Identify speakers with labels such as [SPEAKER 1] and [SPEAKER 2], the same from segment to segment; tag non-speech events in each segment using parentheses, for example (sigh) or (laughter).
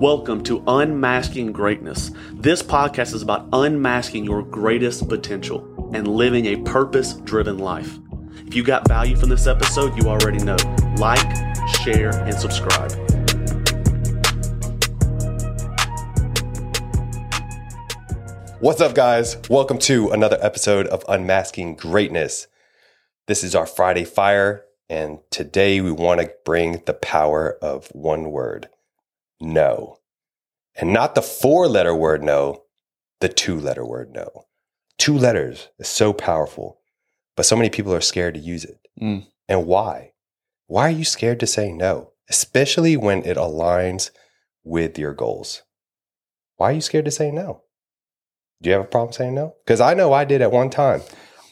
[SPEAKER 1] Welcome to Unmasking Greatness. This podcast is about unmasking your greatest potential and living a purpose driven life. If you got value from this episode, you already know. Like, share, and subscribe.
[SPEAKER 2] What's up, guys? Welcome to another episode of Unmasking Greatness. This is our Friday Fire, and today we want to bring the power of one word no. And not the four letter word no, the two letter word no. Two letters is so powerful, but so many people are scared to use it.
[SPEAKER 1] Mm.
[SPEAKER 2] And why? Why are you scared to say no, especially when it aligns with your goals? Why are you scared to say no? Do you have a problem saying no? Because I know I did at one time.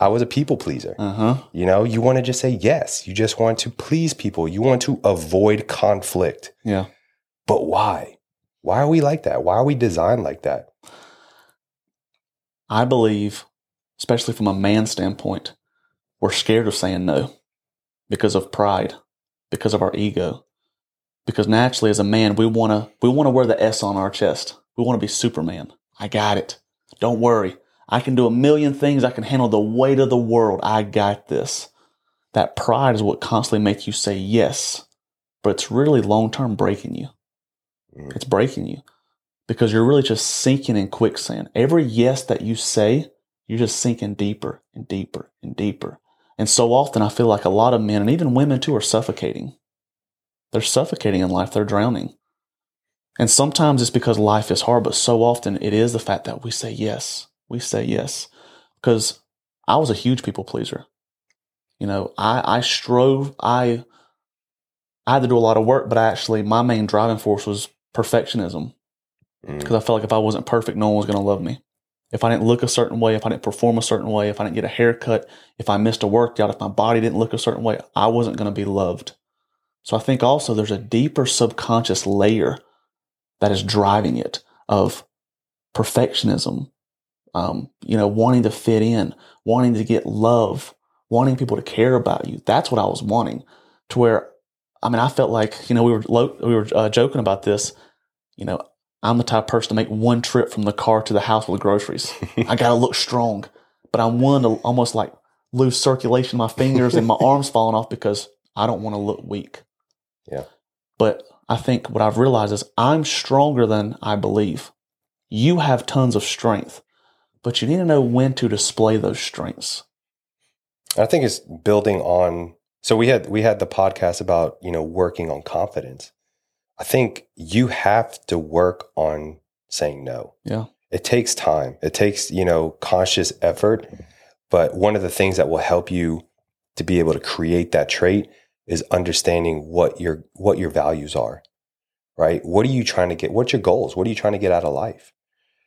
[SPEAKER 2] I was a people pleaser.
[SPEAKER 1] Uh huh.
[SPEAKER 2] You know, you want to just say yes. You just want to please people. You want to avoid conflict.
[SPEAKER 1] Yeah.
[SPEAKER 2] But why? Why are we like that? Why are we designed like that?
[SPEAKER 1] I believe, especially from a man standpoint, we're scared of saying no because of pride, because of our ego. Because naturally, as a man, we want to we want to wear the S on our chest. We want to be Superman. I got it. Don't worry. I can do a million things. I can handle the weight of the world. I got this. That pride is what constantly makes you say yes, but it's really long term breaking you.
[SPEAKER 2] Mm.
[SPEAKER 1] It's breaking you because you're really just sinking in quicksand. Every yes that you say, you're just sinking deeper and deeper and deeper. And so often I feel like a lot of men and even women too are suffocating. They're suffocating in life, they're drowning. And sometimes it's because life is hard, but so often it is the fact that we say yes. We say yes. Because I was a huge people pleaser. You know, I, I strove, I I had to do a lot of work, but actually my main driving force was perfectionism
[SPEAKER 2] Mm.
[SPEAKER 1] because I felt like if I wasn't perfect, no one was going to love me. If I didn't look a certain way, if I didn't perform a certain way, if I didn't get a haircut, if I missed a workout, if my body didn't look a certain way, I wasn't going to be loved. So I think also there's a deeper subconscious layer that is driving it of perfectionism, um, you know, wanting to fit in, wanting to get love, wanting people to care about you. That's what I was wanting. To where, I mean, I felt like you know we were lo- we were uh, joking about this. You know, I'm the type of person to make one trip from the car to the house with the groceries. (laughs) I got to look strong, but I'm one to almost like lose circulation in my fingers and my (laughs) arms falling off because I don't want to look weak.
[SPEAKER 2] Yeah.
[SPEAKER 1] But I think what I've realized is I'm stronger than I believe. You have tons of strength, but you need to know when to display those strengths.
[SPEAKER 2] I think it's building on. So we had we had the podcast about you know working on confidence. I think you have to work on saying no.
[SPEAKER 1] Yeah.
[SPEAKER 2] It takes time. It takes you know conscious effort. But one of the things that will help you to be able to create that trait is understanding what your what your values are. Right? What are you trying to get? What's your goals? What are you trying to get out of life?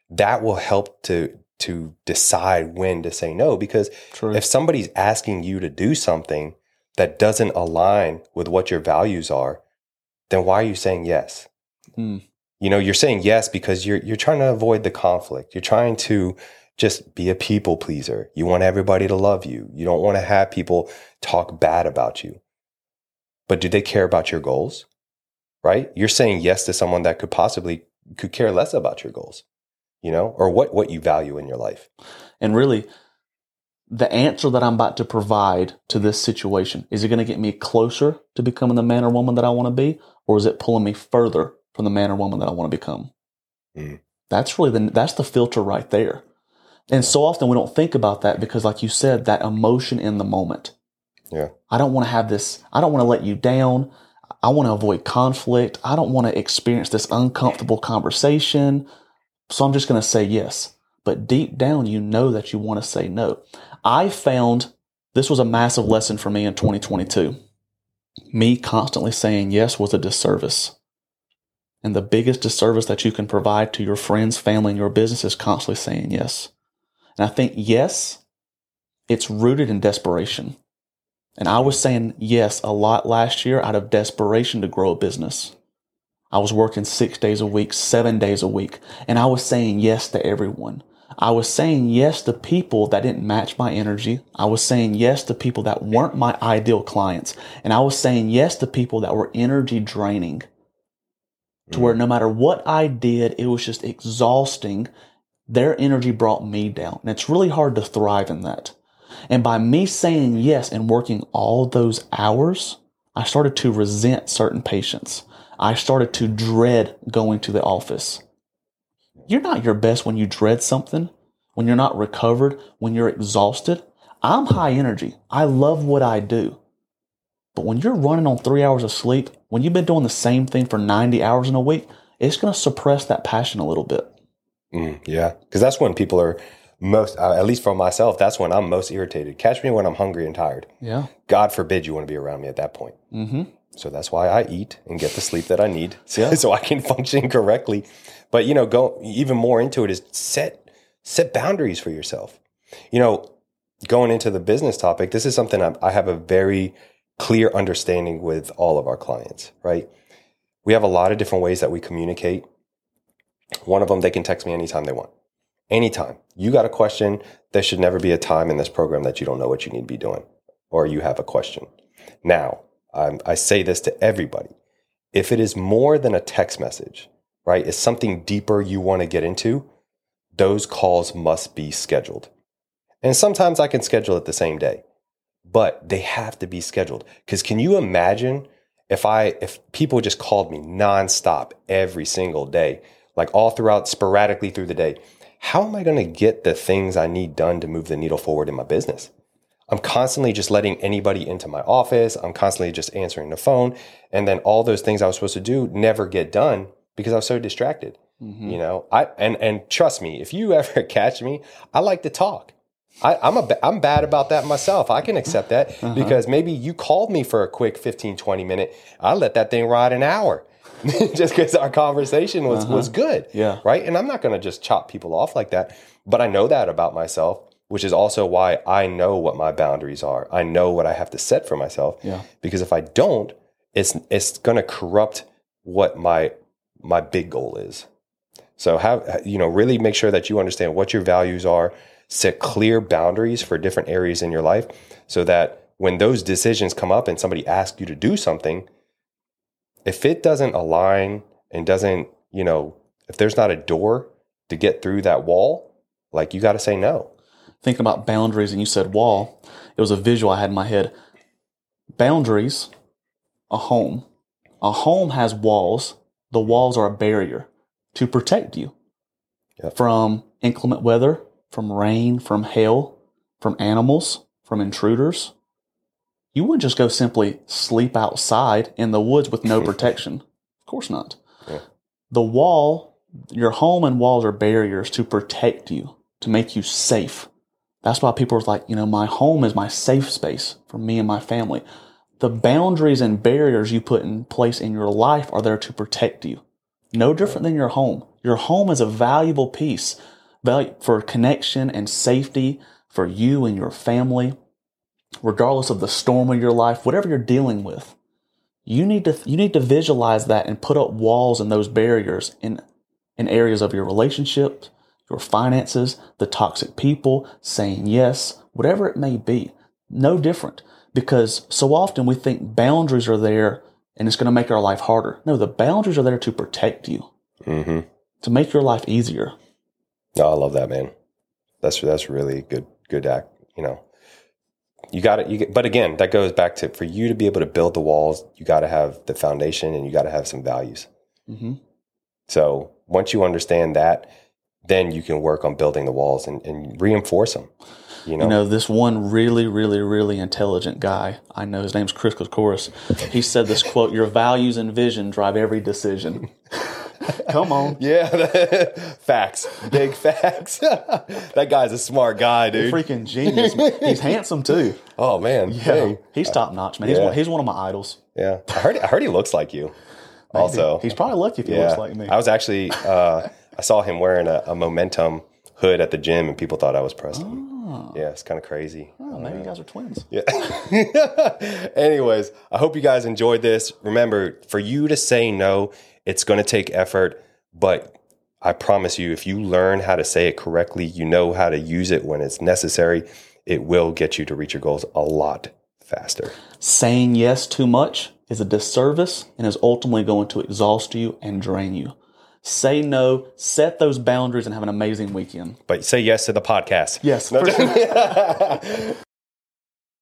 [SPEAKER 2] That will help to to decide when to say no because
[SPEAKER 1] True.
[SPEAKER 2] if somebody's asking you to do something that doesn't align with what your values are, then why are you saying yes?
[SPEAKER 1] Hmm.
[SPEAKER 2] You know, you're saying yes because you're you're trying to avoid the conflict. You're trying to just be a people pleaser. You want everybody to love you. You don't want to have people talk bad about you. But do they care about your goals? Right? You're saying yes to someone that could possibly could care less about your goals. You know, or what what you value in your life.
[SPEAKER 1] And really, the answer that I'm about to provide to this situation is it going to get me closer to becoming the man or woman that I want to be, or is it pulling me further from the man or woman that I want to become?
[SPEAKER 2] Mm.
[SPEAKER 1] That's really the that's the filter right there. And so often we don't think about that because, like you said, that emotion in the moment.
[SPEAKER 2] Yeah.
[SPEAKER 1] I don't want to have this. I don't want to let you down. I want to avoid conflict. I don't want to experience this uncomfortable conversation. So I'm just going to say yes. But deep down, you know that you want to say no. I found this was a massive lesson for me in 2022. Me constantly saying yes was a disservice. And the biggest disservice that you can provide to your friends, family, and your business is constantly saying yes. And I think yes, it's rooted in desperation. And I was saying yes a lot last year out of desperation to grow a business. I was working six days a week, seven days a week, and I was saying yes to everyone. I was saying yes to people that didn't match my energy. I was saying yes to people that weren't my ideal clients. And I was saying yes to people that were energy draining. to where mm. no matter what I did, it was just exhausting. Their energy brought me down. And it's really hard to thrive in that. And by me saying yes and working all those hours, I started to resent certain patients. I started to dread going to the office. You're not your best when you dread something, when you're not recovered, when you're exhausted. I'm high energy. I love what I do. But when you're running on three hours of sleep, when you've been doing the same thing for 90 hours in a week, it's going to suppress that passion a little bit.
[SPEAKER 2] Mm, yeah, because that's when people are most, uh, at least for myself, that's when I'm most irritated. Catch me when I'm hungry and tired.
[SPEAKER 1] Yeah.
[SPEAKER 2] God forbid you want to be around me at that point.
[SPEAKER 1] Mm-hmm.
[SPEAKER 2] So that's why I eat and get the sleep that I need so, (laughs)
[SPEAKER 1] Yeah.
[SPEAKER 2] so I can function correctly. But you know, go even more into it is set set boundaries for yourself. You know, going into the business topic, this is something I'm, I have a very clear understanding with all of our clients. Right? We have a lot of different ways that we communicate. One of them, they can text me anytime they want. Anytime. You got a question, there should never be a time in this program that you don't know what you need to be doing or you have a question. Now, I say this to everybody. If it is more than a text message, right, it's something deeper you want to get into, those calls must be scheduled. And sometimes I can schedule it the same day, but they have to be scheduled. Because can you imagine if I if people just called me nonstop every single day, like all throughout sporadically through the day, how am I going to get the things I need done to move the needle forward in my business? I'm constantly just letting anybody into my office. I'm constantly just answering the phone. And then all those things I was supposed to do never get done because I was so distracted.
[SPEAKER 1] Mm-hmm.
[SPEAKER 2] You know, I and and trust me, if you (laughs) ever catch me, I like to talk. I, I'm a I'm bad about that myself. I can accept that
[SPEAKER 1] Uh-huh.
[SPEAKER 2] because maybe you called me for a quick 15, 20 minute. I let that thing ride an hour. (laughs) just because our conversation was was good.
[SPEAKER 1] Uh-huh. Yeah.
[SPEAKER 2] Right. And I'm not gonna just chop people off like that. But I know that about myself, which is also why I know what my boundaries are. I know what I have to set for myself.
[SPEAKER 1] Yeah.
[SPEAKER 2] Because if I don't, it's it's gonna corrupt what my my big goal is. So have you know really make sure that you understand what your values are, set clear boundaries for different areas in your life so that when those decisions come up and somebody asks you to do something, if it doesn't align and doesn't, you know, if there's not a door to get through that wall, like you got to say no.
[SPEAKER 1] Thinking about boundaries, and you said wall, it was a visual I had in my head. Boundaries, a home. A home has walls. The walls are a barrier to protect you
[SPEAKER 2] Yep.
[SPEAKER 1] from inclement weather, from rain, from hail, from animals, from intruders. You wouldn't just go simply sleep outside in the woods with no (laughs) protection. Of course not.
[SPEAKER 2] Yeah.
[SPEAKER 1] The wall, your home and walls are barriers to protect you, to make you safe. That's why people are like, you know, my home is my safe space for me and my family. The boundaries and barriers you put in place in your life are there to protect you. No different than your home. Your home is a valuable piece value for connection and safety for you and your family, regardless of the storm of your life, whatever you're dealing with. You need to you need to visualize that and put up walls and those barriers in in areas of your relationships, your finances, the toxic people, saying yes, whatever it may be. No different because so often we think boundaries are there and it's going to make our life harder. No, the boundaries are there to protect you,
[SPEAKER 2] Mm-hmm.
[SPEAKER 1] to make your life easier.
[SPEAKER 2] No, I love that, man. That's that's really good. Good act. You know, you got get, but again, that goes back to for you to be able to build the walls, you got to have the foundation, and you got to have some values.
[SPEAKER 1] hmm
[SPEAKER 2] So once you understand that, then you can work on building the walls and, and reinforce them. You know,
[SPEAKER 1] You know, this one really, really, really intelligent guy, I know his name's Chris Kakouras. He said this quote, Your values and vision drive every decision. (laughs) Come on.
[SPEAKER 2] yeah, (laughs) facts, big facts. (laughs) that guy's a smart guy, dude.
[SPEAKER 1] Freaking genius. He's handsome too.
[SPEAKER 2] Oh man,
[SPEAKER 1] Yeah.
[SPEAKER 2] dang.
[SPEAKER 1] He's top notch, man. He's, one, he's one of my idols.
[SPEAKER 2] yeah. I heard. I heard he looks like you. Also,
[SPEAKER 1] He's probably lucky if he
[SPEAKER 2] Yeah,
[SPEAKER 1] looks like me.
[SPEAKER 2] I was actually uh, I saw him wearing a, a momentum hood at the gym, and people thought I was Preston.
[SPEAKER 1] Oh,
[SPEAKER 2] Yeah, it's kind of crazy.
[SPEAKER 1] oh, maybe you guys are twins.
[SPEAKER 2] Yeah. Anyways, I hope you guys enjoyed this. Remember, for you to say no, it's going to take effort, but I promise you, if you learn how to say it correctly, you know how to use it when it's necessary, it will get you to reach your goals a lot faster.
[SPEAKER 1] Saying yes too much is a disservice and is ultimately going to exhaust you and drain you. Say no, set those boundaries, and have an amazing weekend.
[SPEAKER 2] But say yes to the podcast.
[SPEAKER 1] Yes, (laughs) sure. (laughs)